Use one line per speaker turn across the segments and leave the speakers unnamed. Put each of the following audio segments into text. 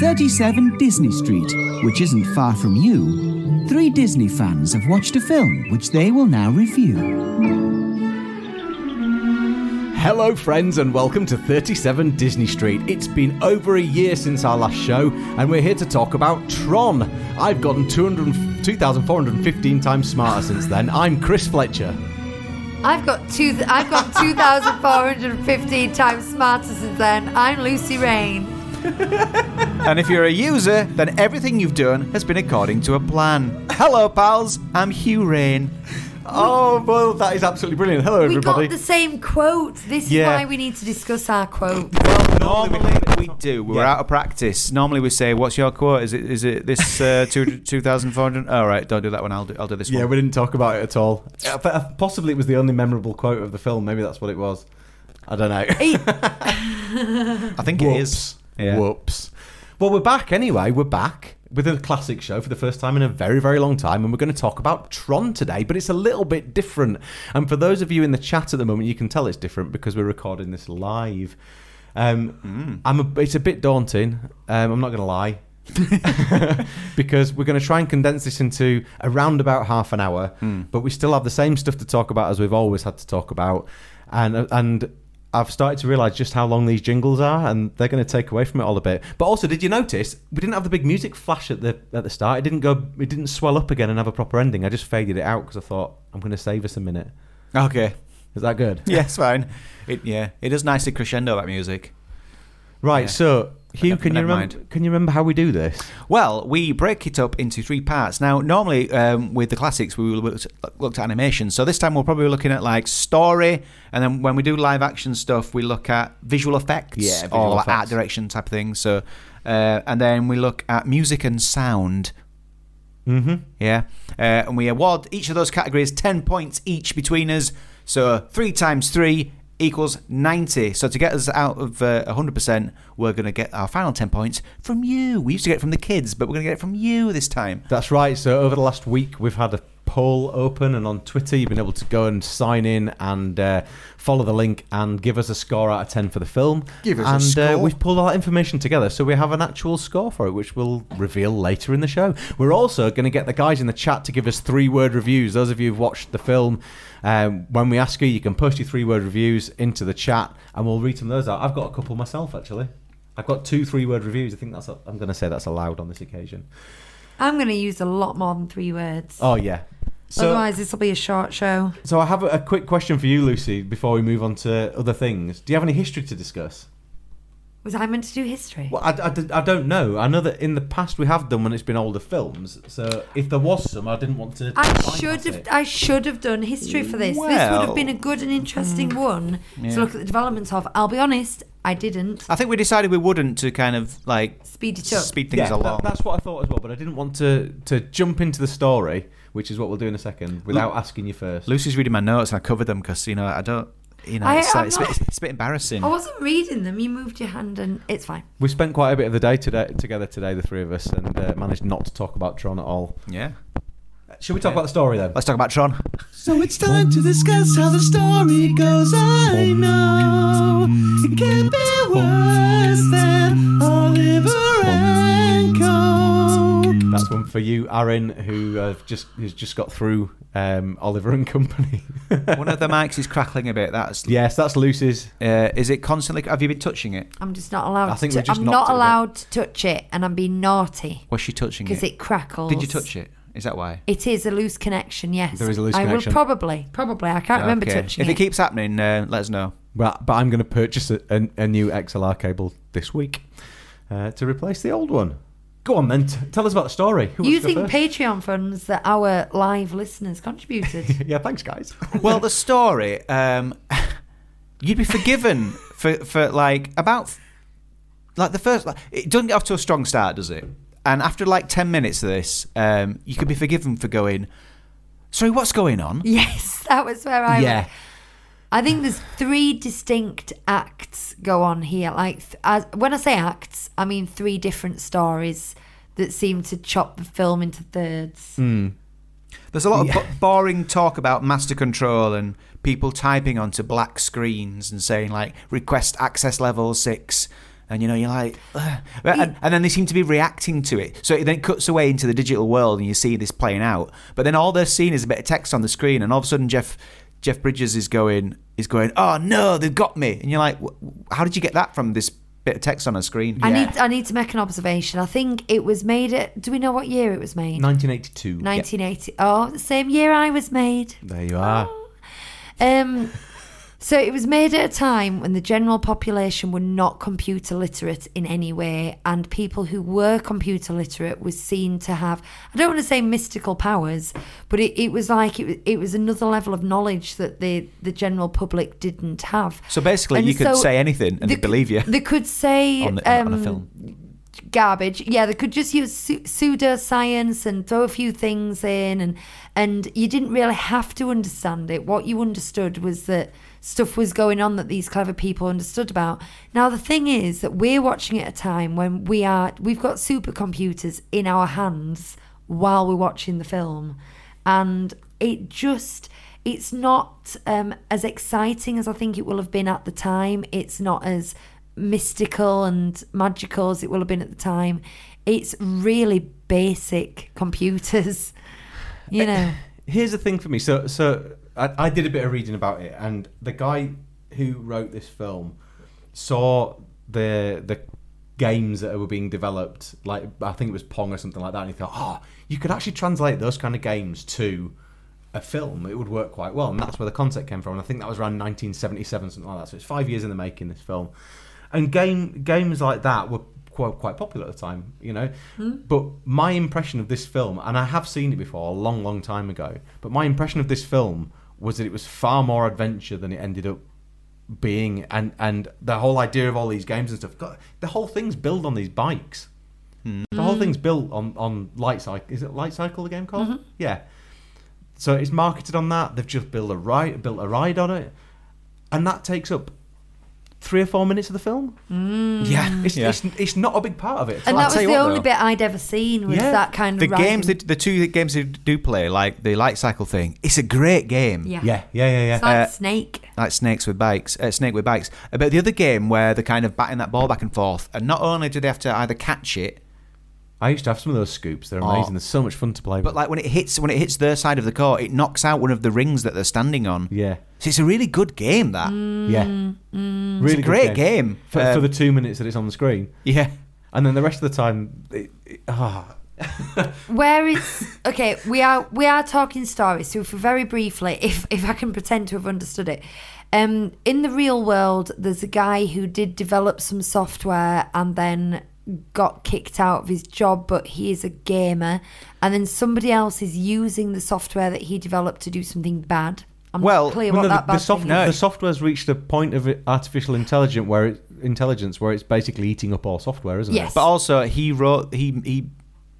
37 Disney Street, which isn't far from you, three Disney fans have watched a film which they will now review.
Hello, friends, and welcome to 37 Disney Street. It's been over a year since our last show, and we're here to talk about Tron. I've gotten 200 2,415 times smarter since then. I'm Chris Fletcher.
I've got two. I've got two thousand four hundred fifteen times smarter since then. I'm Lucy Rain.
And if you're a user, then everything you've done has been according to a plan. Hello, pals. I'm Hugh Rain.
Oh, well, that is absolutely brilliant. Hello, everybody.
We
everybody.
got the same quote. This is why we need to discuss our quote.
Normally we do. We're
Yeah.
out of practice. Normally we say, "What's your quote? Is it is it this uh, two two thousand four hundred? All right, don't do that one. I'll do I'll do this one.
yeah,
one.
we didn't talk about it at all. Uh, but, uh, Possibly it was the only memorable quote of the film. Maybe that's what it was. I don't know.
I think it is. Yeah.
Whoops. Well, we're back anyway. We're back with a classic show for the first time in a very, very long time, and we're going to talk about Tron today, but it's a little bit different. And for those of you in the chat at the moment, you can tell it's different because we're recording this live. Um, I'm a, it's a bit daunting. Um, I'm not going to lie. because we're going to try and condense this into around about half an hour, but we still have the same stuff to talk about as we've always had to talk about, and and I've started to realise just how long these jingles are, and they're going to take away from it all a bit. But also, did you notice we didn't have the big music flash at the at the start? It didn't go, it didn't swell up again and have a proper ending. I just faded it out because I thought I'm going to save us a minute.
Okay.
Is that good?
Yeah, it's fine. It yeah, it does nicely crescendo that music.
Right.
Yeah.
So. Hugh, can you remember?
mind.
Can you remember how we do this?
Well, we break it up into three parts. Now, normally um, with the classics, we looked, looked at animation. So this time we're probably looking at like story, and then when we do live action stuff, we look at visual effects
Yeah, visual
or like art direction type of thing. So, uh, and then we look at music and sound.
Mm-hmm.
Yeah, uh, and we award each of those categories ten points each between us. So three times three equals ninety. So to get us out of uh, hundred percent, we're going to get our final ten points from you. We used to get it from the kids, but we're going to get it from you this time.
That's right. So over the last week, we've had a poll open, and on Twitter, you've been able to go and sign in and uh, follow the link and give us a score out of ten for the film.
Give us a
and, Uh, we've pulled all that information together, so we have an actual score for it, which we'll reveal later in the show. We're also going to get the guys in the chat to give us three-word reviews. Those of you who've watched the film, um, when we ask you, you can post your three-word reviews into the chat, and we'll read some of those out. I've got a couple myself, actually. I've got two three-word reviews. I think that's. I'm going to say that's allowed on this occasion.
I'm going to use a lot more than three words.
Oh yeah. So,
Otherwise, this will be a short show.
so I have a, a quick question for you, Lucy, before we move on to other things. Do you have any history to discuss?
Was I meant to do history?
Well, I, I, I don't know. I know that in the past we have done when it's been older films. So if there was some, I didn't want to.
I
bypass
should have.
it.
I should have done history for this. this would
Well-
have been a good and interesting mm. one
Yeah.
to look at the developments of. I'll be honest, I didn't.
I think we decided we wouldn't to kind of like
Speed it up.
speed things
yeah,
along.
that- that's what I thought as well. But I didn't want to to jump into the story, which is what we'll do in a second, without asking you first.
Lucy's reading my notes and I covered them because you know I don't. You know,
I-
it's, like, it's, a bit, it's a bit embarrassing.
I wasn't reading them. You moved your hand, and it's fine.
We spent quite a bit of the day today together today, the three of us, and uh, managed not to talk about Tron at all.
Yeah.
Should we talk about the story then?
Let's talk about Tron.
So it's time to discuss how the story goes. I know it can't be worse than Oliver and Co.
That's one for you, Aaron, who uh, just who's just got through um, Oliver and Company.
One of the mics is crackling a bit. That's
yes, that's Lucy's.
Uh, is it constantly? Have you been touching it?
I'm just not allowed.
I think
to,
we just
I'm
knocked
not
it
allowed to touch it, and I'm being naughty
Was she touching it?
because
it?
it crackles.
Did you touch it? Is that why?
It is a loose connection. Yes,
There is a loose
I
connection.
will probably, probably. I can't remember
Okay.
touching
If
it.
it keeps happening, uh, let us know.
But, but I'm going to purchase a, a, a new XLR cable this week uh, to replace the old one. Go on then, t- tell us about the story. Who wants to
Using
go first?
Patreon funds that our live listeners contributed.
yeah, thanks, guys.
Well, the story, um, you'd be forgiven for, for like about like the first. Like, it doesn't get off to a strong start, does it? And after like ten minutes of this, um, you could be forgiven for going. Sorry, what's going on?
yes, that was where I.
yeah.
Went. I think there's three distinct acts go on here. Like, as, when I say acts, I mean three different stories that seem to chop the film into thirds.
Hmm.
There's a lot of bo- boring talk about master control and people typing onto black screens and saying like request access level six And you know, you're like, "Ugh." and, and then they seem to be reacting to it. So it then cuts away into the digital world, and you see this playing out. But then all they're seeing is a bit of text on the screen, and all of a sudden Jeff Jeff Bridges is going is going, oh no, they've got me, and you're like, how did you get that from this bit of text on a screen?
I need I need to make an observation. I think it was made at. Do we know what year it was made?
1982.
1980. Oh, the same year I was made.
There you are.
Um, so it was made at a time when the general population were not computer literate in any way, and people who were computer literate was seen to have I don't want to say mystical powers, but it, it was like it, was- it was another level of knowledge that the the general public didn't have.
So basically,
And
you could
so
say anything and they
c-
believe you
They could say
on, the, on a
um,
film.
garbage. Yeah, they could just use su- pseudoscience and throw a few things in, and and you didn't really have to understand it. What you understood was that stuff was going on that these clever people understood about. Now the thing is that we're watching it at a time when we are we've got supercomputers in our hands while we're watching the film, and it just. It's not um, as exciting as I think it will have been at the time. It's not as mystical and magical as it will have been at the time. It's really basic computers, you know.
Here's the thing for me. So, so I, I did a bit of reading about it, and the guy who wrote this film saw the the games that were being developed, like I think it was Pong or something like that, and he thought, oh, you could actually translate those kind of games to a film. It would work quite well, and that's where the concept came from. And I think that was around 1977, something like that. So it's five years in the making. This film, and game games like that were quite quite popular at the time, you know. Hmm? But my impression of this film, and I have seen it before a long, long time ago, but my impression of this film was that it was far more adventure than it ended up being, and and the whole idea of all these games and stuff. God, the whole thing's built on these bikes. Hmm. The whole hmm. thing's built on on light cycle. Is it light cycle? The game called? Mm-hmm. Yeah. So it's marketed on that. They've just built a ride, built a ride on it, and that takes up three or four minutes of the film.
yeah,
It's,
yeah.
it's, it's not a big part of it.
And
I'll
that was the
what,
only
though.
bit I'd ever seen was
Yeah.
that kind of
the
riding.
games, that, the two games they do play, like the light cycle thing, it's a great game.
yeah.
yeah, yeah, yeah, yeah.
It's like
Uh,
Snake.
like snakes with bikes, uh, snake with bikes. Uh, But the other game where they're kind of batting that ball back and forth, and not only do they have to either catch it,
I used to have some of those scoops. They're
Oh.
amazing. They're so much fun to play.
but like when it hits when it hits their side of the court, it knocks out one of the rings that they're standing on.
yeah,
So it's a really good game. That
yeah,
Mm.
Really
it's a great game,
for,
Um,
for the two minutes that it's on the screen,
yeah.
and then the rest of the time, it, it, ah,
Where is okay? We are we are talking stories. So, for very briefly, if if I can pretend to have understood it, um, in the real world, there's a guy who did develop some software and then got kicked out of his job, but he is a gamer, and then somebody else is using the software that he developed to do something bad. I'm
Well,
not clear
Well,
what
no,
that
the,
bad
the, soft,
thing is.
the software's reached a point of artificial intelligence where it, intelligence where it's basically eating up all software, isn't
Yes.
it?
But also, he wrote he he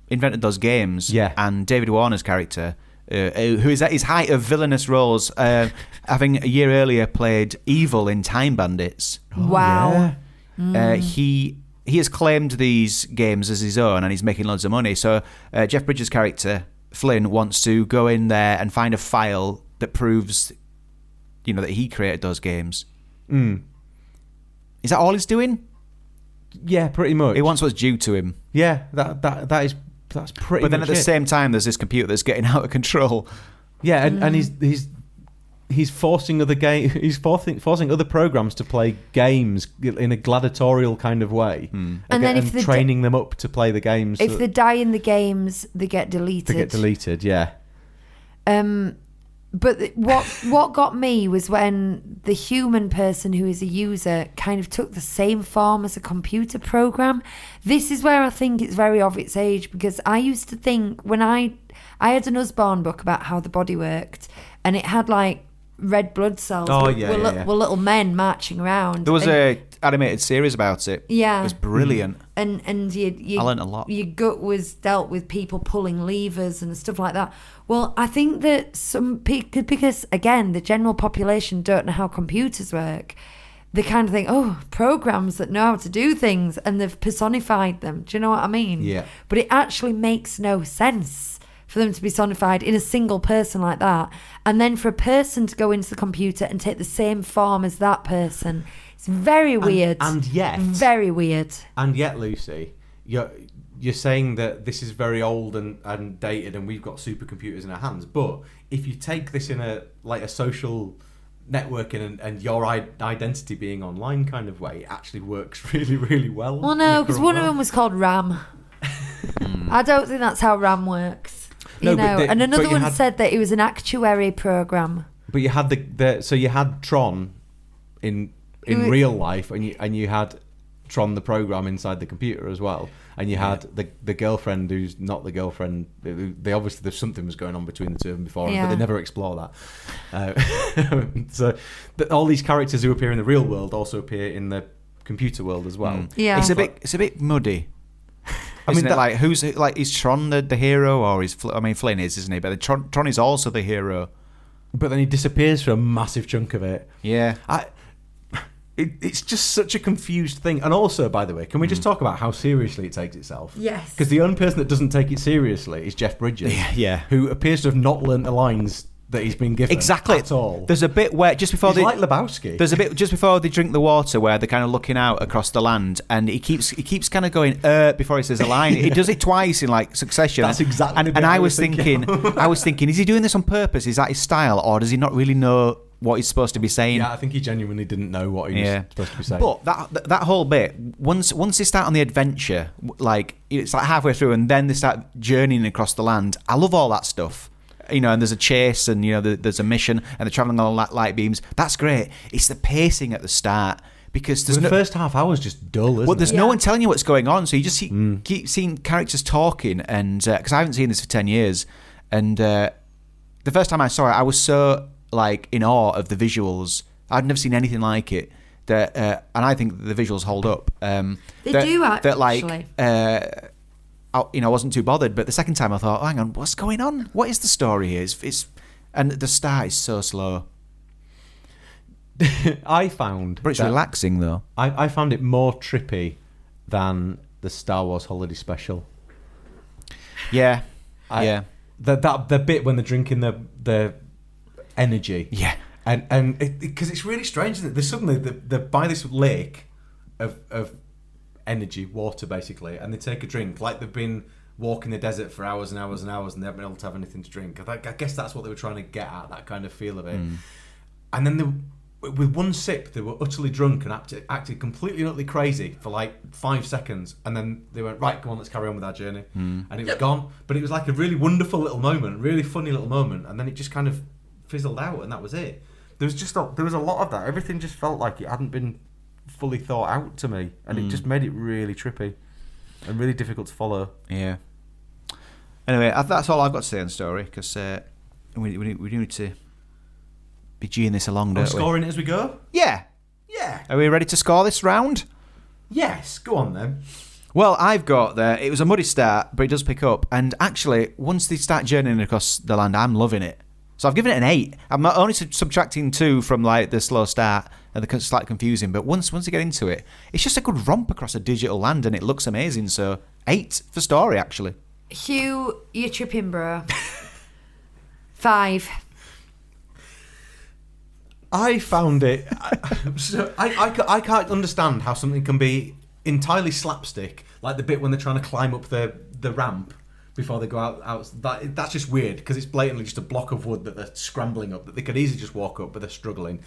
invented those games.
Yeah.
And David Warner's character, uh, uh, who is at his height of villainous roles, uh, having a year earlier played evil in Time Bandits.
Wow.
Yeah.
Uh, he he has claimed these games as his own, and he's making loads of money. So uh, Jeff Bridges' character Flynn wants to go in there and find a file that proves, you know, that he created those games.
Mm.
Is that all he's doing?
Yeah, pretty much.
He wants what's due to him.
yeah, that that that is that's pretty.
But then
much
at the
it.
same time, there's this computer that's getting out of control.
Yeah, and, and he's he's he's forcing other game he's forcing forcing other programs to play games in a gladiatorial kind of way,
And then
Again,
if the
training them up to play the games
If
so
they die in the games, they get deleted.
to get deleted. Yeah,
Um, but what what got me was when the human person who is a user kind of took the same form as a computer program. This is where I think it's very of its age because I used to think when I I had an Usborne book about how the body worked, and it had like red blood cells.
Oh,
were,
yeah,
were,
yeah,
li-
yeah.
were little men marching around.
There was
and,
a animated series about it.
Yeah.
it was brilliant. Mm.
and and you, you
I learned a lot.
Your gut was dealt with people pulling levers and stuff like that. Well, I think that some people because again the general population don't know how computers work. They kind of think, oh, programs that know how to do things, and they've personified them. Do you know what I mean?
Yeah.
But it actually makes no sense for them to be sonified in a single person like that, and then for a person to go into the computer and take the same form as that person. It's very weird.
and yet-
very weird.
And yet, Lucy, you're you're saying that this is very old and, and dated, and we've got supercomputers in our hands. But if you take this in a like a social networking and, and your identity being online kind of way, it actually works really, really well.
Well, no, because one of them was called RAM. I don't think that's how RAM works.
No,
You
but
know,
the-
and
but
another
you
one
had-
said that it was an actuary program.
But you had the, the so you had Tron in in
Who-
real life, and you and you had Tron the program inside the computer as well, and you had the the girlfriend who's not the girlfriend. They obviously there's something was going on between the two of them before,
Yeah.
but they never explore that. Uh, so the, all these characters who appear in the real world also appear in the computer world as well.
Yeah.
It's a bit. It's a bit muddy.
I
I
mean,
mean,
that-
like who's like is Tron the, the hero or is I mean Flynn is isn't he? But Tron, Tron is also the hero.
But then he disappears for a massive chunk of it.
Yeah.
I, it, it's just such a confused thing. And also, by the way, can we just mm. talk about how seriously it takes itself?
Yes.
Because the only person that doesn't take it seriously is Jeff Bridges.
Yeah, yeah.
Who appears to have not learnt the lines that he's been given.
Exactly.
At all.
There's a bit where just before
he's
they
like Lebowski.
There's a bit just before they drink the water where they're kind of looking out across the land, and he keeps he keeps kind of going uh before he says a line. He does it twice in like succession.
That's exactly
And, and I was
was thinking
thinking, I was thinking, is he doing this on purpose? Is that his style, or does he not really know what he's supposed to be saying?
yeah, I think he genuinely didn't know what he was
Yeah.
supposed to be saying.
But that that- that whole bit, once once they start on the adventure, like it's like halfway through, and then they start journeying across the land. I love all that stuff. You know, and there's a chase, and you know, there- there's a mission, and they're traveling on light, light beams. That's great. It's the pacing at the start because there's
the
no,
first half hour is just dull, isn't
well, there's
it?
no
Yeah.
one telling you what's going on, so you just see,
Mm.
keep seeing characters talking, and because I haven't seen this for ten years, and uh, the first time I saw it, I was so like in awe of the visuals. I'd never seen anything like it. That uh, and I think the visuals hold up. Um,
They
that,
do,
That like,
actually.
uh, I, you know, I wasn't too bothered. But the second time, I thought, oh, hang on, what's going on? What is the story here? It's, it's and the start is so slow,
I found.
but it's
that-
relaxing though.
I, I found it more trippy than the Star Wars Holiday Special.
Yeah,
I-
yeah,
The, that the bit when they're drinking the the energy.
yeah.
and and because it's really strange it there's suddenly the, the by this lake of of energy water basically and they take a drink. Like they've been walking the desert for hours and hours and hours and they haven't been able to have anything to drink. I, think, I guess that's what they were trying to get at that kind of feel of it. Mm. And then they, with one sip they were utterly drunk and acted, acted completely and utterly crazy for like five seconds and then they went right come on let's carry on with our journey. Mm. And it was gone. But it was like a really wonderful little moment really funny little moment and then it just kind of fizzled out and that was it. There was just a, there was a lot of that. Everything just felt like it hadn't been fully thought out to me and it just made it really trippy and really difficult to follow
Yeah. Anyway, that's all I've got to say on the story because uh, we, we, we need to be geeing this along,
Are we
don't we?
scoring it as we go
Yeah.
yeah
Are we ready to score this round?
yes go on then
Well, I've got there. It was a muddy start, but it does pick up. And actually, once they start journeying across the land, I'm loving it. So I've given it an eight. I'm only subtracting two from like the slow start and the slightly confusing, but once once you get into it, it's just a good romp across a digital land, and it looks amazing. So eight for story, actually.
Hugh, you're tripping, bro. Five.
I found it. I, so I, I, I can't understand how something can be entirely slapstick, like the bit when they're trying to climb up the, the ramp before they go out. out that, that's just weird because it's blatantly just a block of wood that they're scrambling up that they could easily just walk up, but they're struggling.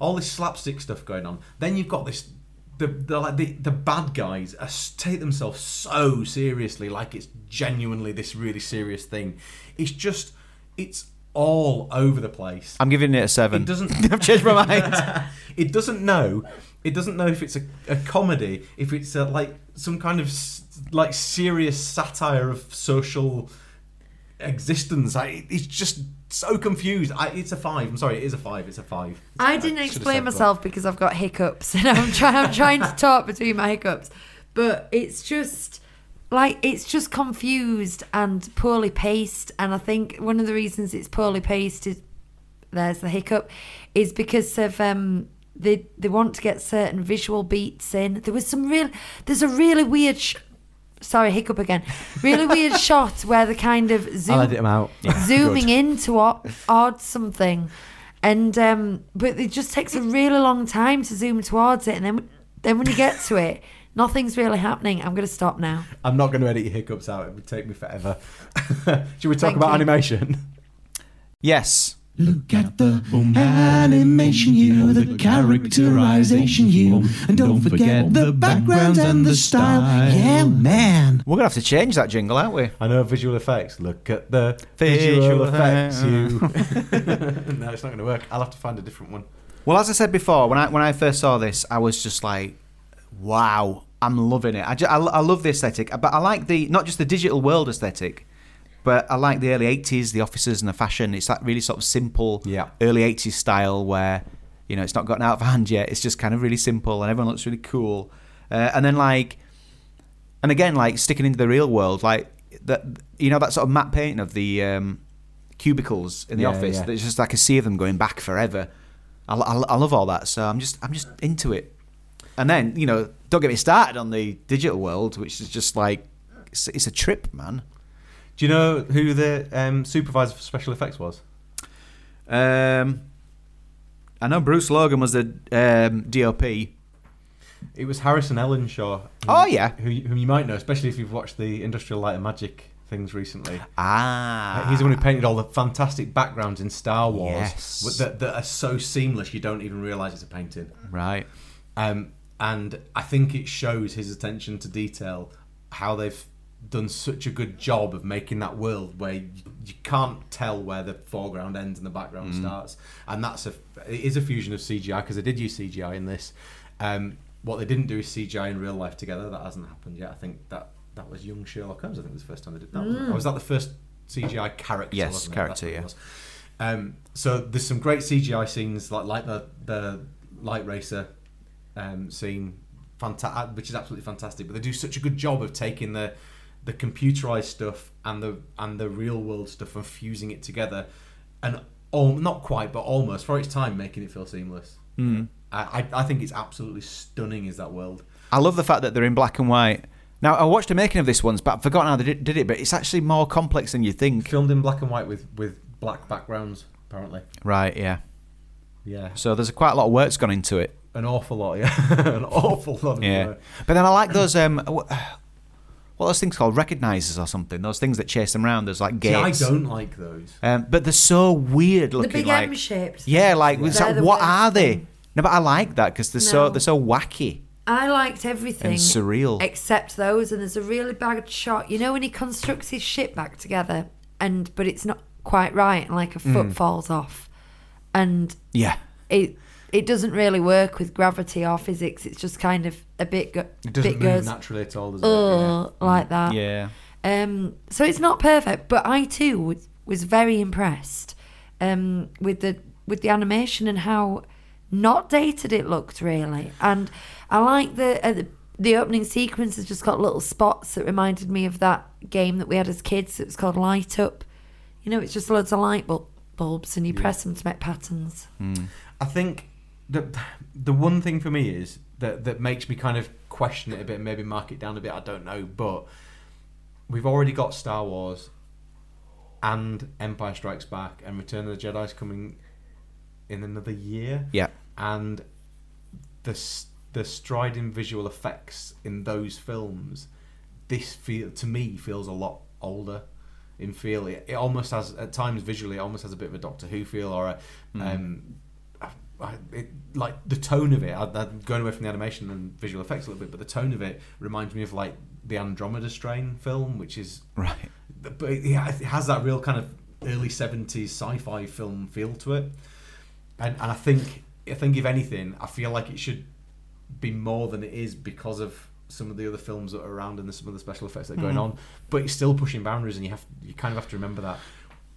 All this slapstick stuff going on. Then you've got this. The, the like the, the bad guys are, take themselves so seriously, like it's genuinely this really serious thing. It's just, it's all over the place.
I'm giving it a seven.
It doesn't.
I've changed my mind.
it doesn't know. It doesn't know if it's a, a comedy, if it's a, like some kind of like serious satire of social existence. I, it's just so confused. I, it's a five. I'm sorry, it is a five. It's a five.
I didn't
should've said
explain
that.
myself because I've got hiccups and I'm trying I'm trying to talk between my hiccups. But it's just like it's just confused and poorly paced and I think one of the reasons it's poorly paced is there's the hiccup is because of um they they want to get certain visual beats in. There was some real there's a really weird sh- sorry, hiccup again. Really weird shot where the kind of
I'll edit them out.
zooming into o- odd something, and um, but it just takes a really long time to zoom towards it, and then then when you get to it, nothing's really happening. I'm gonna stop now.
I'm not going to edit your hiccups out. It would take me forever. Should we talk
Thank
about
you.
animation?
Yes.
Look at the animation here, the characterization here, and don't forget the background and the style. Yeah, man.
We're going to have to change that jingle, aren't we?
I know visual effects. Look at the
Visual
visual, effects.
effects.
You. no, it's not going to work. I'll have to find a different one.
Well, as I said before, when I when I first saw this, I was just like, "Wow, I'm loving it." I, ju- I, I love the aesthetic, but I like the not just the digital world aesthetic, but I like the early '80s, the officers and the fashion. It's that really sort of simple,
Yeah.
early '80s style where you know it's not gotten out of hand yet. It's just kind of really simple, and everyone looks really cool. Uh, and then like, and again, like sticking into the real world, like that you know that sort of matte painting of the um, cubicles in the
Yeah,
office.
yeah.
There's just like a sea of them going back forever. I, I, I love all that, so I'm just I'm just into it. And then you know, don't get me started on the digital world, which is just like it's, it's a trip, man.
Do you know who the um, supervisor for special effects was?
Um, I know Bruce Logan was the um, DOP.
It was Harrison Ellenshaw. who-
Oh, yeah.
who, whom you might know, especially if you've watched the Industrial Light and Magic things recently.
Ah,
He's the one who painted all the fantastic backgrounds in Star Wars
Yes.
that, that are so seamless you don't even realise it's a painting.
right.
Um, and I think it shows his attention to detail, how they've done such a good job of making that world where you, you can't tell where the foreground ends and the background starts. And that's a it is a fusion of CGI because they did use CGI in this. Um, what they didn't do is CGI in real life together. That hasn't happened yet. I think that that was young Sherlock Holmes. I think was the first time they did that. wasn't it? Or was that the first CGI character?
Yes,
wasn't
character,
That's what it
yeah.
Um, so there's some great CGI scenes like like the the light racer um, scene, fanta- which is absolutely fantastic. But they do such a good job of taking the the computerized stuff and the and the real world stuff and fusing it together, and all, not quite, but almost for its time, making it feel seamless. Mm. I, I I think it's absolutely stunning. Is that world?
I love the fact that they're in black and white. Now I watched a making of this once, but I've forgotten how they did, it. But it's actually more complex than you think.
Filmed in black and white with with black backgrounds, apparently.
Right? Yeah.
Yeah,
So there's quite a lot of work's gone into it.
an awful lot. Yeah, an awful lot. Of
Yeah.
work.
But then I like those um, what are those things called? Recognizers or something? Those things that chase them around. There's like gates.
See, I don't like those.
Um, but they're so weird looking.
The
looking.
big
like,
M shaped.
Yeah, like it's
They're
like, what are they?
thing.
No, but I like that because they're so they're so wacky.
I liked everything
And surreal.
except those, and there's a really bad shot. You know when he constructs his ship back together, and but it's not quite right, and like a foot
Mm.
falls off, and
Yeah,
it it doesn't really work with gravity or physics. It's just kind of a bit go,
It doesn't
bit
move
goes
naturally at all, does it?
uh, like that.
yeah.
Um, so it's not perfect, but I too was, was very impressed um, with the with the animation and how not dated it looked really. And I like the uh, the, the opening sequence has just got little spots that reminded me of that game that we had as kids. It was called Light Up. You know, it's just loads of light bulbs and you press them to make patterns.
I think the the one thing for me is that that makes me kind of question it a bit, maybe mark it down a bit. I don't know, but we've already got Star Wars and Empire Strikes Back and Return of the Jedi's coming in another year,
Yeah.
and the the striding visual effects in those films, this feel to me feels a lot older in feel. It, it almost has at times visually, it almost has a bit of a Doctor Who feel or a um, I, it, like the tone of it. I, I'm going away from the animation and visual effects a little bit, but the tone of it reminds me of like the Andromeda Strain film, which is
Right.
but it yeah, it has that real kind of early 70s sci-fi film feel to it and, and i think i think if anything i feel like it should be more than it is because of some of the other films that are around and the, some of the special effects that are going mm-hmm. on but it's still pushing boundaries and you have you kind of have to remember that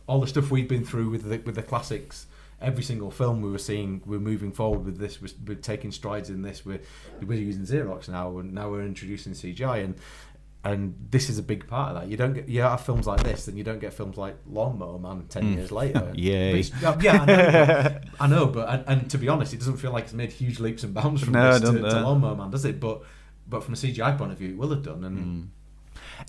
all the stuff we've been through with the, with the classics every single film we were seeing we're moving forward with this we're, we're taking strides in this we're, we're using xerox now and now we're introducing cgi and and this is a big part of that. You don't get you have films like this, then you don't get films like Lawnmower Man ten years later. But uh, yeah, I know, I know but and, and to be honest, it doesn't feel like it's made huge leaps and bounds from
No,
this to, to. Lawnmower Man, does it? But but from a CGI point of view, it will have done. And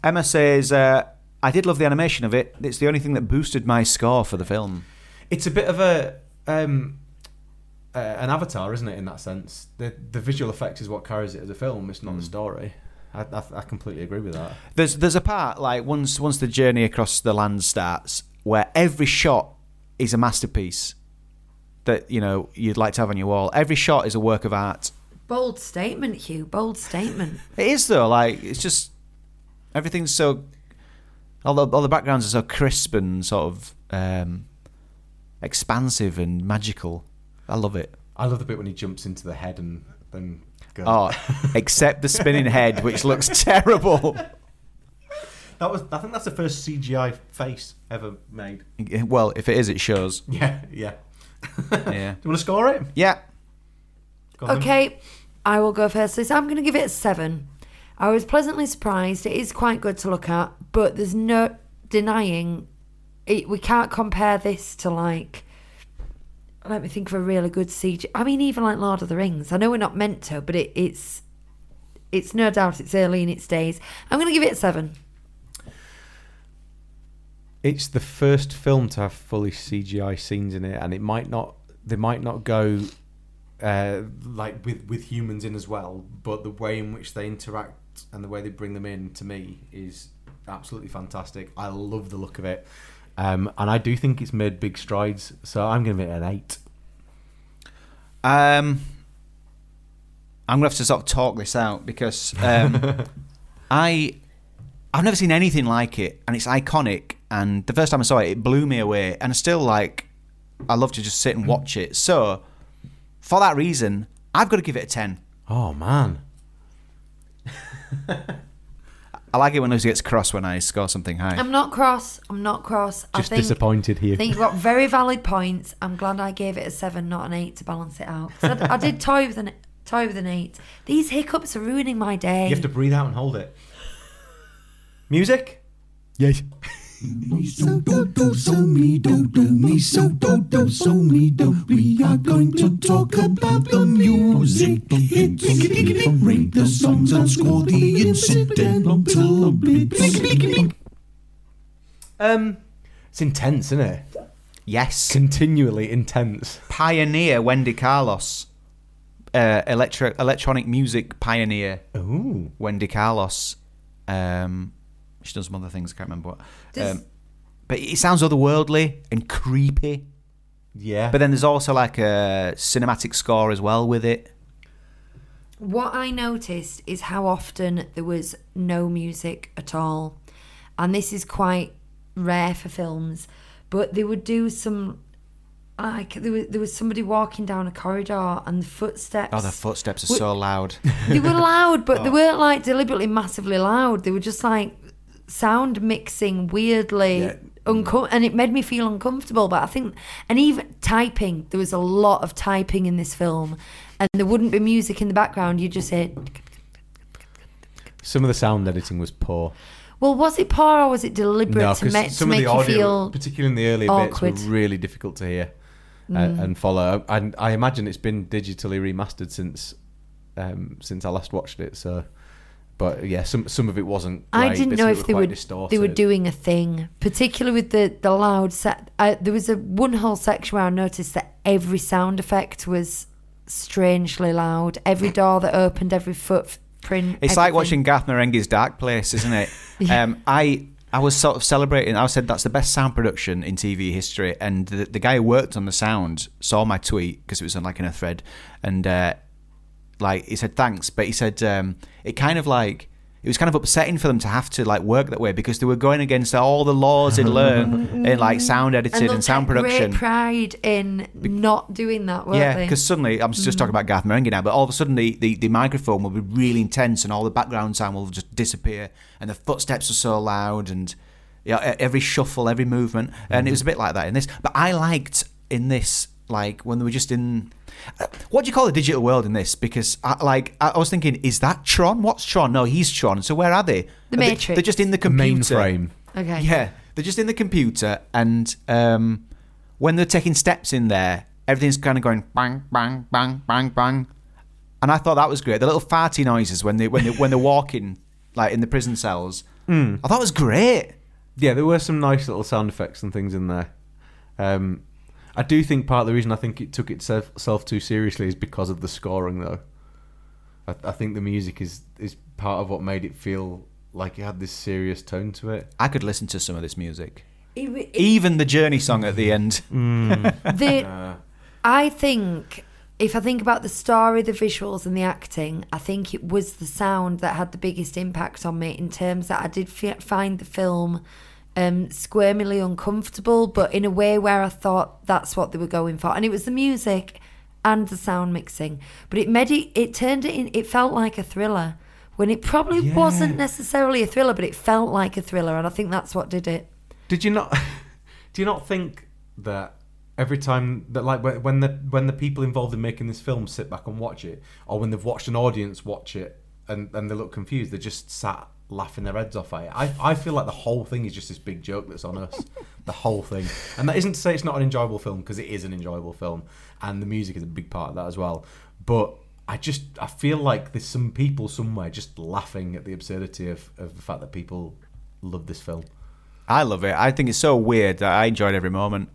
Emma says, uh, "I did love the animation of it. It's the only thing that boosted my score for the film."
It's a bit of a um, uh, an avatar, isn't it? In that sense, the the visual effect is what carries it as a film. It's not the story. I, I, I completely agree with that.
There's there's a part like once once the journey across the land starts where every shot is a masterpiece that you know you'd like to have on your wall. Every shot is a work of art.
Bold statement, Hugh. Bold statement.
It is though. Like it's just everything's so. All the, all the backgrounds are so crisp and sort of um, expansive and magical. I love it.
I love the bit when he jumps into the head and then goes.
Oh, except the spinning head, which looks terrible.
That was. I think that's the first CGI face ever made.
Well, if it is, it shows.
Yeah, yeah.
Yeah.
Do you want to score it?
Yeah.
Go on then.
Okay, I will go first. So I'm going to give it a seven. I was pleasantly surprised. It is quite good to look at, but there's no denying it. We can't compare this to like. Let me think of a really good CG. I mean, even like Lord of the Rings. I know we're not meant to, but it, it's it's no doubt it's early in its days. I'm going to give it a seven.
It's the first film to have fully CGI scenes in it, and it might not. They might not go uh, like with with humans in as well, but the way in which they interact and the way they bring them in to me is absolutely fantastic. I love the look of it, um, and I do think it's made big strides. So I'm going to give it an eight.
Um, I'm gonna have to sort of talk this out because um, I I've never seen anything like it, and it's iconic. And the first time I saw it, it blew me away, and I still like I love to just sit and watch it. So for that reason, I've got to give it a ten.
Oh man,
I like it when Lucy gets cross when I score something high.
I'm not cross. I'm not cross.
just
I think,
disappointed here.
I think you've got very valid points. I'm glad I gave it a seven, not an eight, to balance it out. I, I did toy with an toy with an eight. These hiccups are ruining my day.
You have to breathe out and hold it. Music.
Yes.
Me so do do so me do do me so do do so me do. We are going to talk about the music hits. Rate the songs and score the incidental bits.
Um, it's intense, isn't it?
yes,
Continually intense.
pioneer Wendy Carlos, uh, electro electronic music pioneer.
Ooh.
Wendy Carlos. Um, she does some other things. I can't remember what.
Does-
Um, but it sounds otherworldly and creepy.
Yeah.
But then there's also like a cinematic score as well with it.
What I noticed is how often there was no music at all. And this is quite rare for films. But they would do some like there was, there was somebody walking down a corridor and the footsteps
Oh, the footsteps are
Wh-
so loud.
they were loud, but
Oh.
they weren't like deliberately massively loud. They were just like sound mixing weirdly,
Yeah.
unco- and it made me feel uncomfortable. But I think, and even typing, there was a lot of typing in this film, and there wouldn't be music in the background. You just hear.
Some of the sound editing was poor.
Well, was it poor or was it deliberate
No,
to,
because
ma- to
some of
make
the
you feel?
particularly in the early
awkward.
bits, were really difficult to hear uh, and follow. And I imagine it's been digitally remastered since um, since I last watched it. So, but yeah, some some of it wasn't. Great.
I didn't
Bits
know
of it
if they
quite
were
distorted.
they were doing a thing, particularly with the the loud set. I, there was a one whole section where I noticed that every sound effect was strangely loud. Every door that opened, every footprint.
It's like watching Garth Marenghi's Dark Place, isn't it? um, I I was sort of celebrating. I said that's the best sound production in TV history, and the, the guy who worked on the sound saw my tweet because it was on like in a thread, and uh, like he said thanks, but he said um, it kind of like. It was kind of upsetting for them to have to like work that way because they were going against all the laws they'd learned in like sound editing
and,
and, sound production.
Great pride in not doing that, won't
Yeah, because suddenly I'm just talking mm. about Garth Marenghi now, but all of a sudden the, the, the microphone will be really intense and all the background sound will just disappear, and the footsteps are so loud, and yeah, e- every shuffle, every movement, and it mm-hmm. was a bit like that in this. But I liked in this like when they were just in. uh, What do you call the digital world in this? Because I, like I I was thinking, is that Tron? What's Tron? No, he's Tron. So where are they?
The
Are they-
Matrix.
They're just in the computer.
mainframe.
okay.
Yeah, they're just in the computer, and um, when they're taking steps in there, everything's kind of going bang, bang, bang, bang, bang, and I thought that was great. The little farty noises when they when they when they're walking, like in the prison cells, I thought it was great.
Yeah, there were some nice little sound effects and things in there. Um, I do think part of the reason I think it took itself too seriously is because of the scoring, though. I, I think the music is is part of what made it feel like it had this serious tone to it.
I could listen to some of this music.
It- it-
Even the Journey song at the end. Mm.
the, I think if I think about the story, the visuals, and the acting, I think it was the sound that had the biggest impact on me in terms that I did f- find the film um, squirmily uncomfortable, but in a way where I thought that's what they were going for, and it was the music and the sound mixing. But it made it, it turned it in. It felt like a thriller when it probably wasn't necessarily a thriller, but it felt like a thriller, and I think that's what did it.
Did you not? Do you not think that every time that like when when the when the people involved in making this film sit back and watch it, or when they've watched an audience watch it and and they look confused, they just sat laughing their heads off at it. I I feel like the whole thing is just this big joke that's on us, the whole thing. And that isn't to say it's not an enjoyable film because it is an enjoyable film, and the music is a big part of that as well. But I just I feel like there's some people somewhere just laughing at the absurdity of, of the fact that people love this film.
I love it. I think it's so weird that I enjoyed every moment.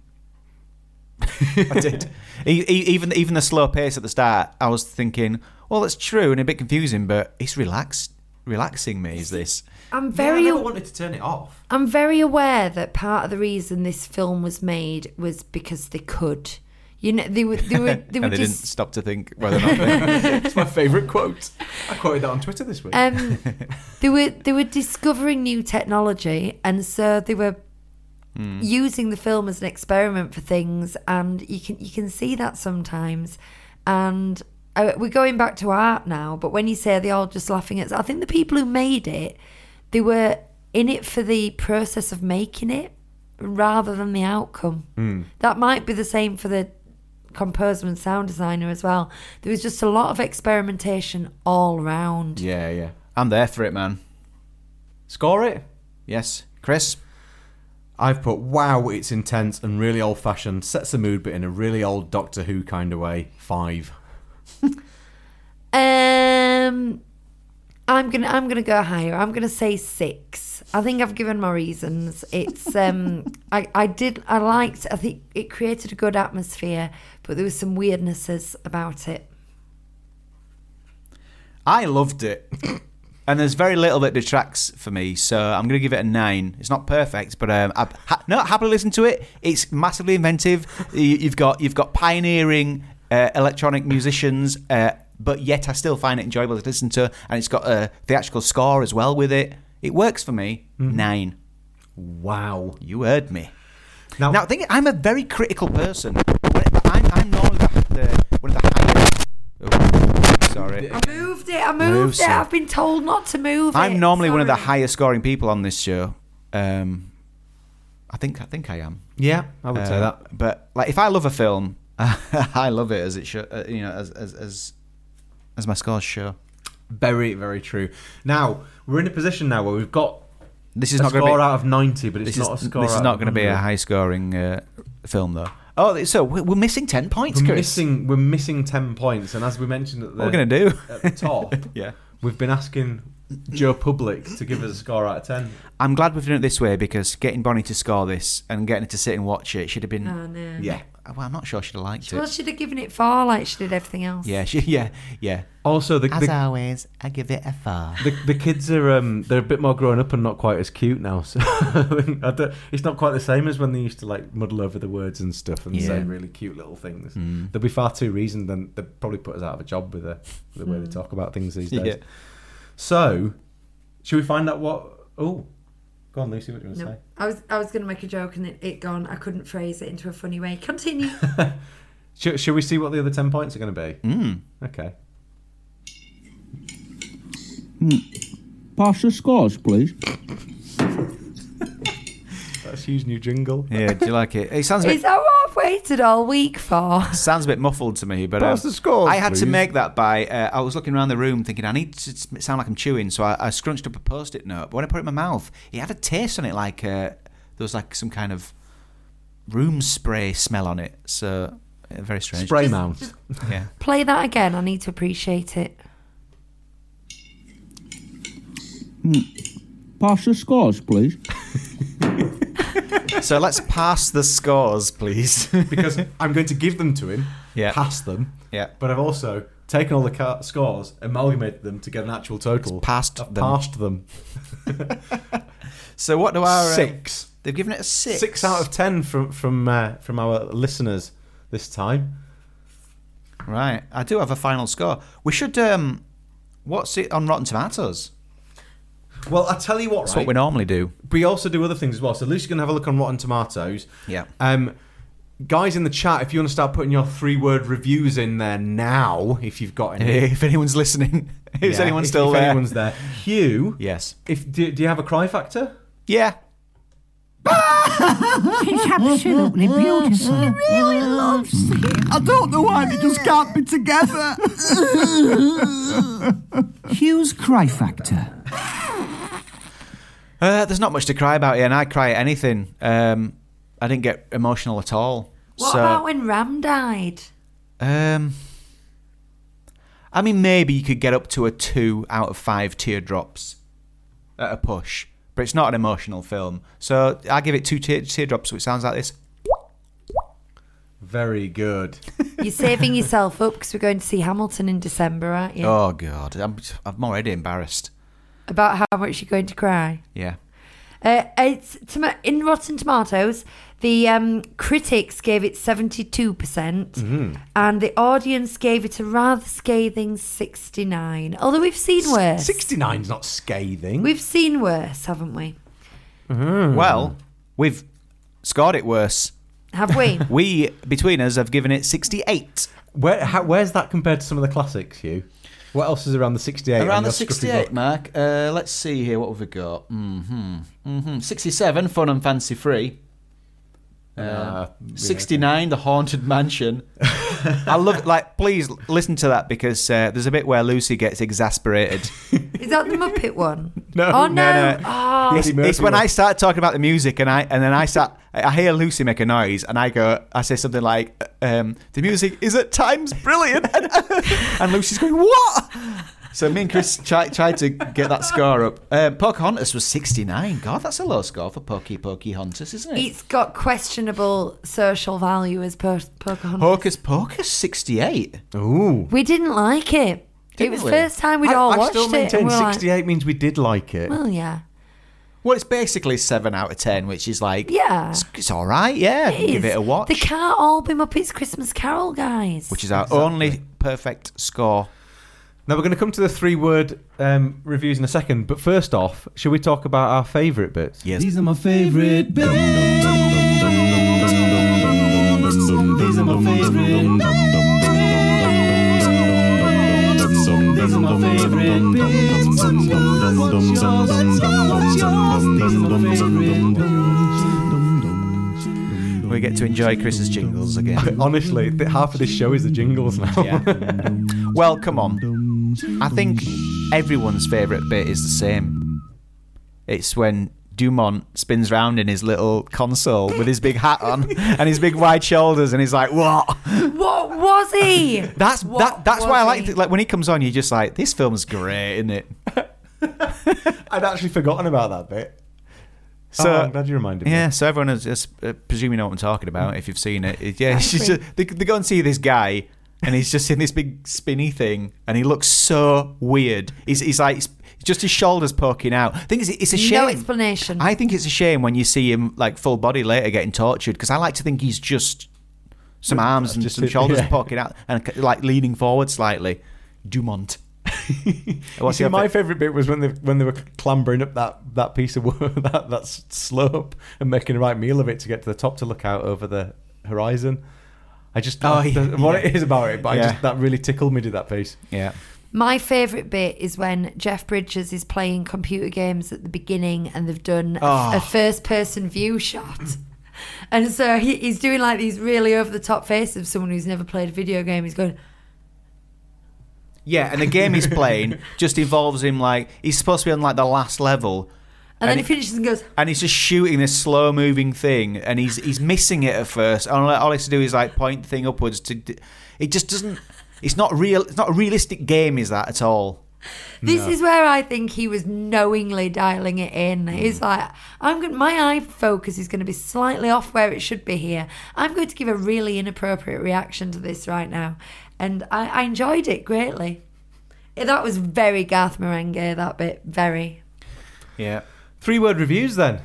I did. Even even the slow pace at the start, I was thinking, well, that's true and a bit confusing, but it's relaxed, relaxing me. Is this?
I'm
Yeah, I
very
never wanted to turn it off.
I'm very aware that part of the reason this film was made was because they could. You know, they were they were they were
and they didn't stop to think whether or not. They,
It's my favourite quote. I quoted that on Twitter this week.
um they were they were discovering new technology, and so they were using the film as an experiment for things, and you can you can see that sometimes, and. Uh, we're going back to art now, but when you say they're all just laughing at, I think the people who made it, they were in it for the process of making it rather than the outcome. That might be the same for the composer and sound designer as well. There was just a lot of experimentation all around.
yeah, yeah.
I'm there for it, man.
Score it.
Yes, Chris.
I've put wow, it's intense and really old fashioned, sets the mood, but in a really old Doctor Who kind of way. Five.
Um, I'm gonna I'm gonna go higher. I'm gonna say six. I think I've given my reasons. It's um I I did I liked. I think it created a good atmosphere, but there was some weirdnesses about it.
I loved it. And there's very little that detracts for me, so I'm going to give it a nine. It's not perfect, but um, I ha- no, happily listen to it. It's massively inventive. You- You've got you've got pioneering uh, electronic musicians, uh, but yet I still find it enjoyable to listen to, and it's got a theatrical score as well with it. It works for me. Nine.
Wow.
You heard me.
Now,
Now, I think I'm a very critical person. I'm, I'm normally the, the, one of the highest. Oh, sorry.
I moved it. I moved
Moves
it.
it.
I've been told not to move it.
I'm normally one of the highest scoring people on this show. Um, I think I think I am.
yeah, I would say
Uh,
that.
But like, if I love a film, I love it as it should. Uh, you know, as as as as my scores show.
Very, very true. Now we're in a position now where we've got
This is
a
not
score
going to be.
out of ninety, but it's not
is,
a score.
this is
out
not going to be a high scoring uh, film though. Oh, so we're we're missing ten points,
We're
Chris.
missing. We're missing ten points, and as we mentioned at the
What we're going to do?
at the top,
yeah.
we've been asking Joe Public to give us a score out of ten.
I'm glad we've done it this way because getting Bonnie to score this and getting her to sit and watch it should have been.
Oh no.
Yeah.
Well, I'm not sure she'd have liked it.
Well,
it.
she'd have given it four like she did everything else.
Yeah, she, yeah, yeah.
Also, the the,
always, I give it a four.
the, the kids are um they're a bit more grown up and not quite as cute now. So I don't, it's not quite the same as when they used to like muddle over the words and stuff and say really cute little things.
Mm.
They'll be far too reasoned, and they'd probably put us out of a job with the, with the way they talk about things these days.
Yeah.
So, should we find out what? Oh, go on, Lucy. What do you want to
No,
say?
I was I was going to make a joke and it, it gone. I couldn't phrase it into a funny way. Continue.
Should, should we see what the other ten points are going to be?
Mm.
Okay.
Pass the scores, please.
Let's use new jingle.
Yeah, do you like it? It sounds a
Is
bit
that what I've waited all week for?
sounds a bit muffled to me, but um,
Pass the scores,
I had to
please.
make that by. Uh, I was looking around the room thinking I need to s- sound like I'm chewing, so I, I scrunched up a post-it note. But when I put it in my mouth, it had a taste on it, like uh, there was like some kind of room spray smell on it. So uh, very strange.
Spray mount.
Yeah.
Play that again. I need to appreciate it.
pass the scores, please?
So let's pass the scores, please.
because I'm going to give them to him,
Yeah.
pass them,
yeah.
but I've also taken all the ca- scores, amalgamated them to get an actual total.
Passed
I've
them.
passed them.
So what do our uh,
Six.
They've given it a six.
Six out of ten from from uh, from our listeners this time.
Right. I do have a final score. We should. um What's it on Rotten Tomatoes?
Well, I tell you what,
That's
right?
what we normally do.
we also do other things as well. So Lucy's going to have a look on Rotten Tomatoes.
Yeah.
Um, guys in the chat, if you want to start putting your three-word reviews in there now, if you've got any.
If anyone's listening, is
Yeah,
anyone
if-
still
if
there?
anyone's there. Hugh,
Yes.
if do, do you have a cry factor?
Yeah.
It's absolutely beautiful. He really loves it.
I don't know why they just can't be together.
Hugh's cry factor.
Uh, there's not much to cry about here, and I cry at anything. Um, I didn't get emotional at all.
What
so,
about when Ram died?
Um, I mean, maybe you could get up to a two out of five teardrops at a push, but it's not an emotional film. So I give it two tear- teardrops, so it sounds like this.
Very good.
You're saving yourself up because we're going to see Hamilton in December, aren't you?
Oh God, I'm I'm already embarrassed.
About how much you're going to cry.
Yeah.
Uh, it's toma- in Rotten Tomatoes. The um, critics gave it seventy-two percent,
Mm-hmm.
and the audience gave it a rather scathing sixty-nine. Although we've seen worse.
69's not scathing.
We've seen worse, haven't we?
Well, we've scored it worse.
Have we?
We between us have given it 68.
Where, how, where's that compared to some of the classics, Hugh? What else is around the 68?
Around the 68 mark. Uh, let's see here. What have we got? Mm-hmm. Mm-hmm. 67, Fun and Fancy Free. Uh,
Uh,
69, The Haunted Mansion. I love it. Like, please listen to that because uh, there's a bit where Lucy gets exasperated.
Is that the Muppet one?
No,
Oh
no,
no!
no.
Oh,
it's, it's when. I start talking about the music and I and then I start I hear Lucy make a noise and I go I say something like um, the music is at times brilliant and, and Lucy's going what so me and Chris try, tried to get that score up um, Pocahontas was 69 god that's a low score for Pokey Pocahontas isn't it
it's got questionable social value as po- Pocahontas.
Hocus Pocus 68
Ooh.
we didn't like it.
Didn't
it was
we?
first time we'd
I,
all
I
watched
still
it.
maintain
and we were like,
means we did like it.
well, yeah.
well it's basically 7 out of 10 which is like
Yeah.
it's, it's alright yeah
It
give it a watch
They can't all be Muppets Christmas Carol, guys.
which is our only perfect score
Now we're going to come to the three-word um, reviews in a second, but first off, should we talk about our favourite bits?
yes
These are my favorite bits. These are my favorite. These are my favorite bits. What's yours? What's yours? These are my favorite bits.
We get to enjoy Chris's jingles again.
Honestly, half of this show is the jingles now.
Yeah. well, come on. I think everyone's favourite bit is the same. It's when Dumont spins round in his little console with his big hat on and his big wide shoulders, and he's like, "What?"
what was he?
That's
What
that. That's why I like it. Like when he comes on, you're just like, "This film's great, isn't it?"
I'd actually forgotten about that bit.
So
oh, I'm glad you reminded me.
Yeah, so everyone is just uh, presume you know what I'm talking about if you've seen it. It- yeah, it's just, they, they go and see this guy, and he's just in this big spinny thing, and he looks so weird. He's, he's like it's just his shoulders poking out. I think it's, it's a shame.
No explanation.
I think it's a shame when you see him like full body later getting tortured because I like to think he's just some arms and
just
some
it,
shoulders
yeah.
poking out and like leaning forward slightly. Dumont.
You
What's
see, my favourite bit was when they when they were clambering up that, that piece of wood, that that slope, and making a right meal of it to get to the top to look out over the horizon. I just
Oh,
I-
yeah,
what
yeah.
it is about it, but I just that really tickled me. Did that piece?
Yeah.
My favourite bit is when Jeff Bridges is playing computer games at the beginning and they've done a-
Oh.
a, first person view shot. And so he, he's doing like these really over the top faces of someone who's never played a video game. He's going,
Yeah, and the game he's playing just involves him like he's supposed to be on like the last level,
and, then
And
he finishes and goes,
and he's just shooting this slow moving thing, and he's he's missing it at first. And all all he has to do is like point the thing upwards to. It just doesn't. It's not real. It's not a realistic game. Is that at all?
This is where I think he was knowingly dialing it in. He's mm. like, I'm going my eye focus is going to be slightly off where it should be here. I'm going to give a really inappropriate reaction to this right now. And I, I enjoyed it greatly. That was very Garth Marenghi, that bit. Very.
Yeah.
Three word reviews then.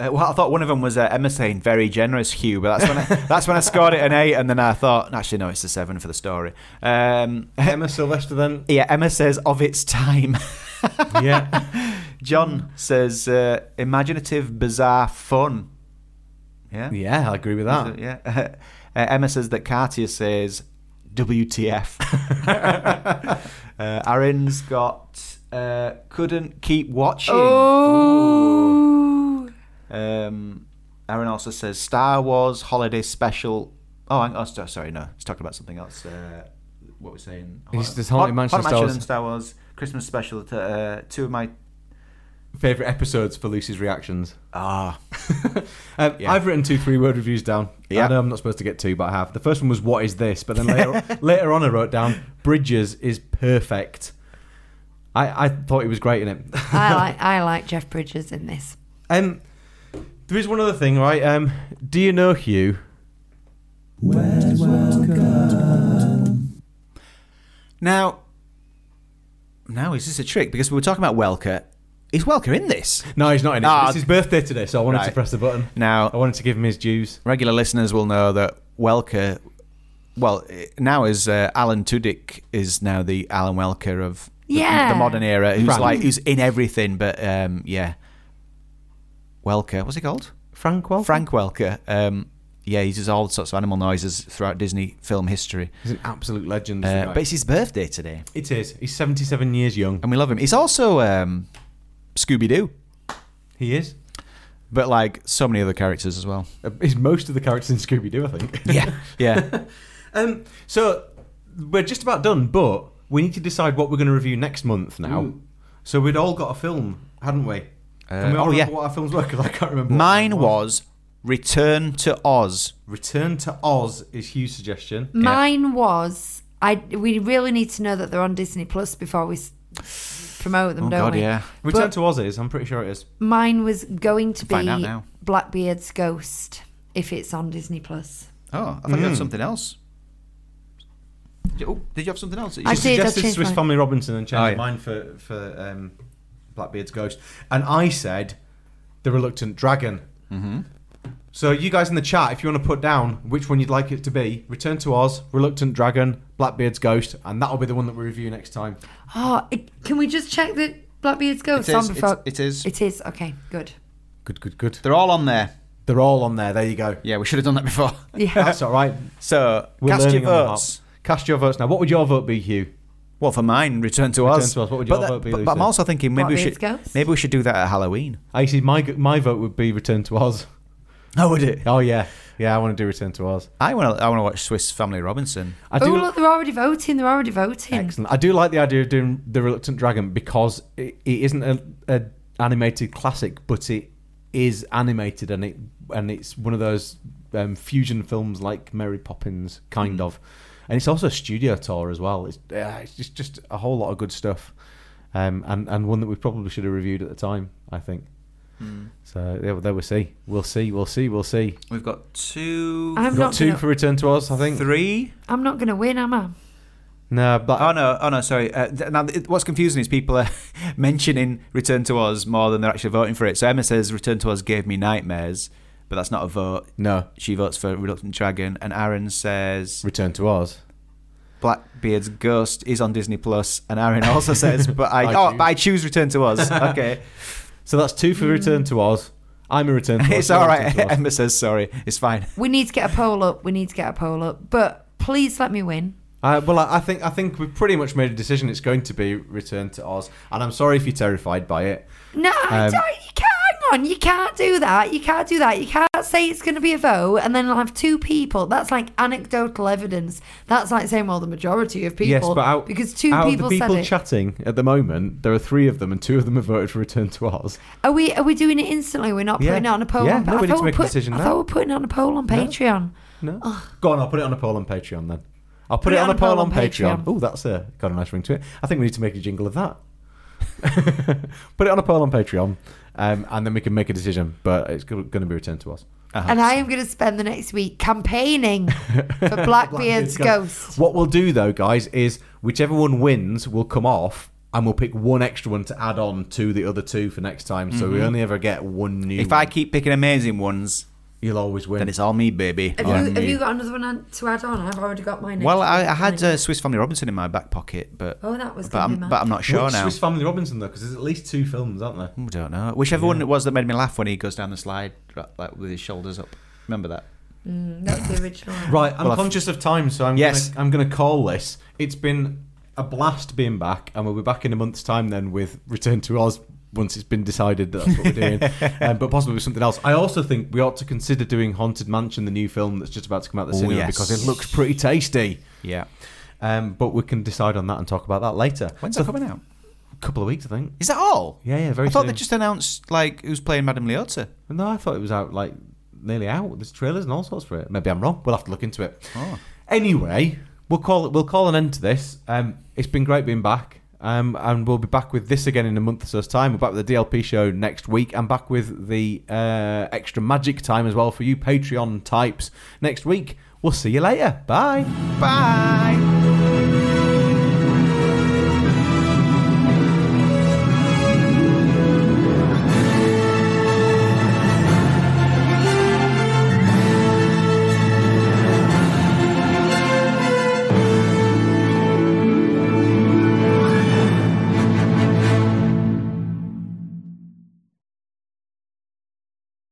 Uh, well, I thought one of them was uh, Emma saying very generous, Hugh, but that's when I, that's when I scored it an eight, and then I thought actually no, it's a seven for the story. Um,
Emma Sylvester then.
yeah, Emma says of its time.
Yeah.
John says uh, imaginative, bizarre, fun. Yeah,
yeah, I agree with that.
yeah. Uh, Emma says that Katia says WTF. uh, Aaron's got uh, couldn't keep watching.
Oh.
Um, Aaron also says Star Wars Holiday Special. Oh, hang on, oh, sorry, no, he's talking about something else. Uh, what we're saying?
He's just Haunted Mansion
Haunted
Star Wars.
and Star Wars Christmas Special. To, uh, two of my
Favorite episodes for Lucy's reactions.
ah,
Um,
Yeah.
I've written two three word reviews down.
Yeah.
I know I'm not supposed to get two, but I have. The first one was "What is this?" But then later, later on, I wrote down "Bridges is perfect." I, I thought he was great in it.
I like I like Jeff Bridges in this.
Um, there is one other thing, right? Um, do you know Hugh?
now, now is this a trick? Because we were talking about Welker. Is Welker in this?
No, he's not in it.
Ah,
it's his birthday today, so I wanted to press the button.
Now,
I wanted to give him his dues.
regular listeners will know that Welker, well, eh, now is uh, Alan Tudyk is now the Alan Welker of the,
Yeah.
the modern era, who's
Frank.
like who's in everything. But um, yeah, Welker, what's he called?
Frank Welker?
Frank Welker. Um, yeah, he does all sorts of animal noises throughout Disney film history.
He's an absolute legend.
Uh,
isn't
but it's his birthday today,
it is. He's 77 years young.
and we love him. He's also um, Scooby Doo,
He is.
but like so many other characters as well.
Uh, He's most of the characters in Scooby Doo, I think.
Yeah, yeah.
Um, so we're just about done, but we need to decide what we're going to review next month now. So we'd all got a film, hadn't we? Uh, Can we all
oh, yeah.
What our films were? Because I can't remember.
Mine
mine
was Return to Oz.
Return to Oz is Hugh's suggestion.
Mine was I. We really need to know that they're on Disney Plus before we promote them,
Oh
don't
God,
we?
yeah.
Return
But-
to Oz is. I'm pretty sure it is.
Mine was going to
Find out
be. Blackbeard's Ghost if it's on Disney Plus.
Oh, I thought you had mm. something else. Did you, oh, did you have something else? you
I
She
did, I
suggested
changed
Swiss
mine.
Family Robinson and changed
Oh, yeah.
mine for for um, Blackbeard's Ghost, and I said the Reluctant Dragon. Mm-hmm. So you guys in the chat, if you want to put down which one you'd like it to be, Return to Oz, Reluctant Dragon, Blackbeard's Ghost, and that'll be the one that we review next time.
Oh, it, can we just check that Blackbeard's Ghost
It
on
is,
before?
it's- it is.
It is. Okay, good.
Good, good, good.
They're all on there.
They're all on there. There you go.
Yeah, we should have done that before.
Yeah.
That's all right.
So,
We're
cast your
learning on the
votes.
Hop. Cast your votes now. What would your vote be, Hugh?
Well, for mine, Return to
Return
Oz.
to Oz. What would
but,
your vote be,
but, but I'm
Lucy?
also thinking maybe we
Blackbeard's
should
Ghost?
maybe we should do that at Halloween.
I see. My my vote would be Return to Oz.
Oh, would it?
Oh yeah, yeah. I want to do Return to Oz.
I want to. I want to watch Swiss Family Robinson.
I
Oh
do.
look, they're already voting. They're already voting.
Excellent. I do like the idea of doing the Reluctant Dragon because it, it isn't a, a animated classic, but it is animated and it and it's one of those um, fusion films like Mary Poppins, kind of, and it's also a studio tour as well. It's uh, it's just just a whole lot of good stuff, um, and and one that we probably should have reviewed at the time. I think. So yeah, there we'll see. We'll see. We'll see. We'll see.
We've got two,
I'm
We've got
not.
two
Gonna,
for Return to Oz, I think.
three.
I'm not going to win, am I?
No, but
Oh no! Oh no! Sorry. Uh, th- now, it, what's confusing is people are mentioning Return to Oz more than they're actually voting for it. So Emma says Return to Oz gave me nightmares, but that's not a vote.
no.
She votes for Reluctant Dragon, and Aaron says
Return to Oz.
Blackbeard's Ghost is on Disney Plus, and Aaron also says, "But I,
I
oh,
choose.
but I choose Return to Oz." Okay,
So that's two for Return to Oz. I'm a Return to Oz.
it's
you're a
all
Return
right.
to
Emma says, "Sorry, it's fine."
We need to get a poll up. We need to get a poll up. But please let me win.
Uh, well, I I think I think we've pretty much made a decision. It's going to be Return to Oz, and I'm sorry if you're terrified by it.
No,
Um,
don't, you can't. On, you can't do that. You can't do that. You can't say it's going to be a vote and then I'll have two people. That's like anecdotal evidence. That's like saying, well, the majority of people.
yes, but out,
because two
out
people,
of the people chatting at the moment, there are three of them, and two of them have voted for Return to Oz.
Are we? Are we doing it instantly? We're not
Yeah.
putting it on a poll.
Yeah,
on,
no,
I
we need
thought
to
we
make a
put-
decision
I
now.
thought we we're putting it on a poll on Patreon.
No, go on. I'll put it on a poll on Patreon then. I'll put, it, on, a poll on Patreon. Oh, that's a got a nice ring to it. I think we need to make a jingle of that. put it on a poll on Patreon, um, and then we can make a decision. But it's going to be Return to Oz.
And I am going to spend the next week campaigning for Blackbeard's ghost.
What we'll do though, guys, is whichever one wins will come off, and we'll pick one extra one to add on to the other two for next time. So we only ever get one new.
If
one.
I keep picking amazing ones,
you'll always win.
then it's all me, baby.
Have,
All
you, have
me.
you got another one to add on? I've already got mine.
Well, I. I had uh, Swiss Family Robinson in my back pocket, but
Oh, that was
but I'm, but I'm not sure
Which
now.
Swiss Family Robinson though, because there's at least two films, aren't there?
I don't know. Whichever one it was that made me laugh when he goes down the slide like with his shoulders up. Remember that?
Mm, that's the original.
Right, I'm
Well, I've-
conscious of time, so I'm
Yes.
gonna, I'm going to call this. It's been a blast being back, and we'll be back in a month's time then with Return to Oz once it's been decided that that's what we're doing, um, but possibly something else. I also think we ought to consider doing Haunted Mansion, the new film that's just about to come out the
Oh,
cinema,
yes.
because it looks pretty tasty.
Yeah.
Um, but we can decide on that and talk about that later.
When's
So,
that coming out?
A couple of weeks, I think.
Is that all?
Yeah, yeah, very
I thought
soon.
they just announced like who's playing Madame Leota.
No, I thought it was out like nearly out. There's trailers and all sorts for it. Maybe I'm wrong. We'll have to look into it.
Oh.
Anyway, we'll call it. We'll call an end to this. Um, it's been great being back. Um, and we'll be back with this again in a month or so's time. We're back with the DLP show next week. and back with the uh, extra magic time as well for you Patreon types next week. We'll see you later. Bye.
Bye.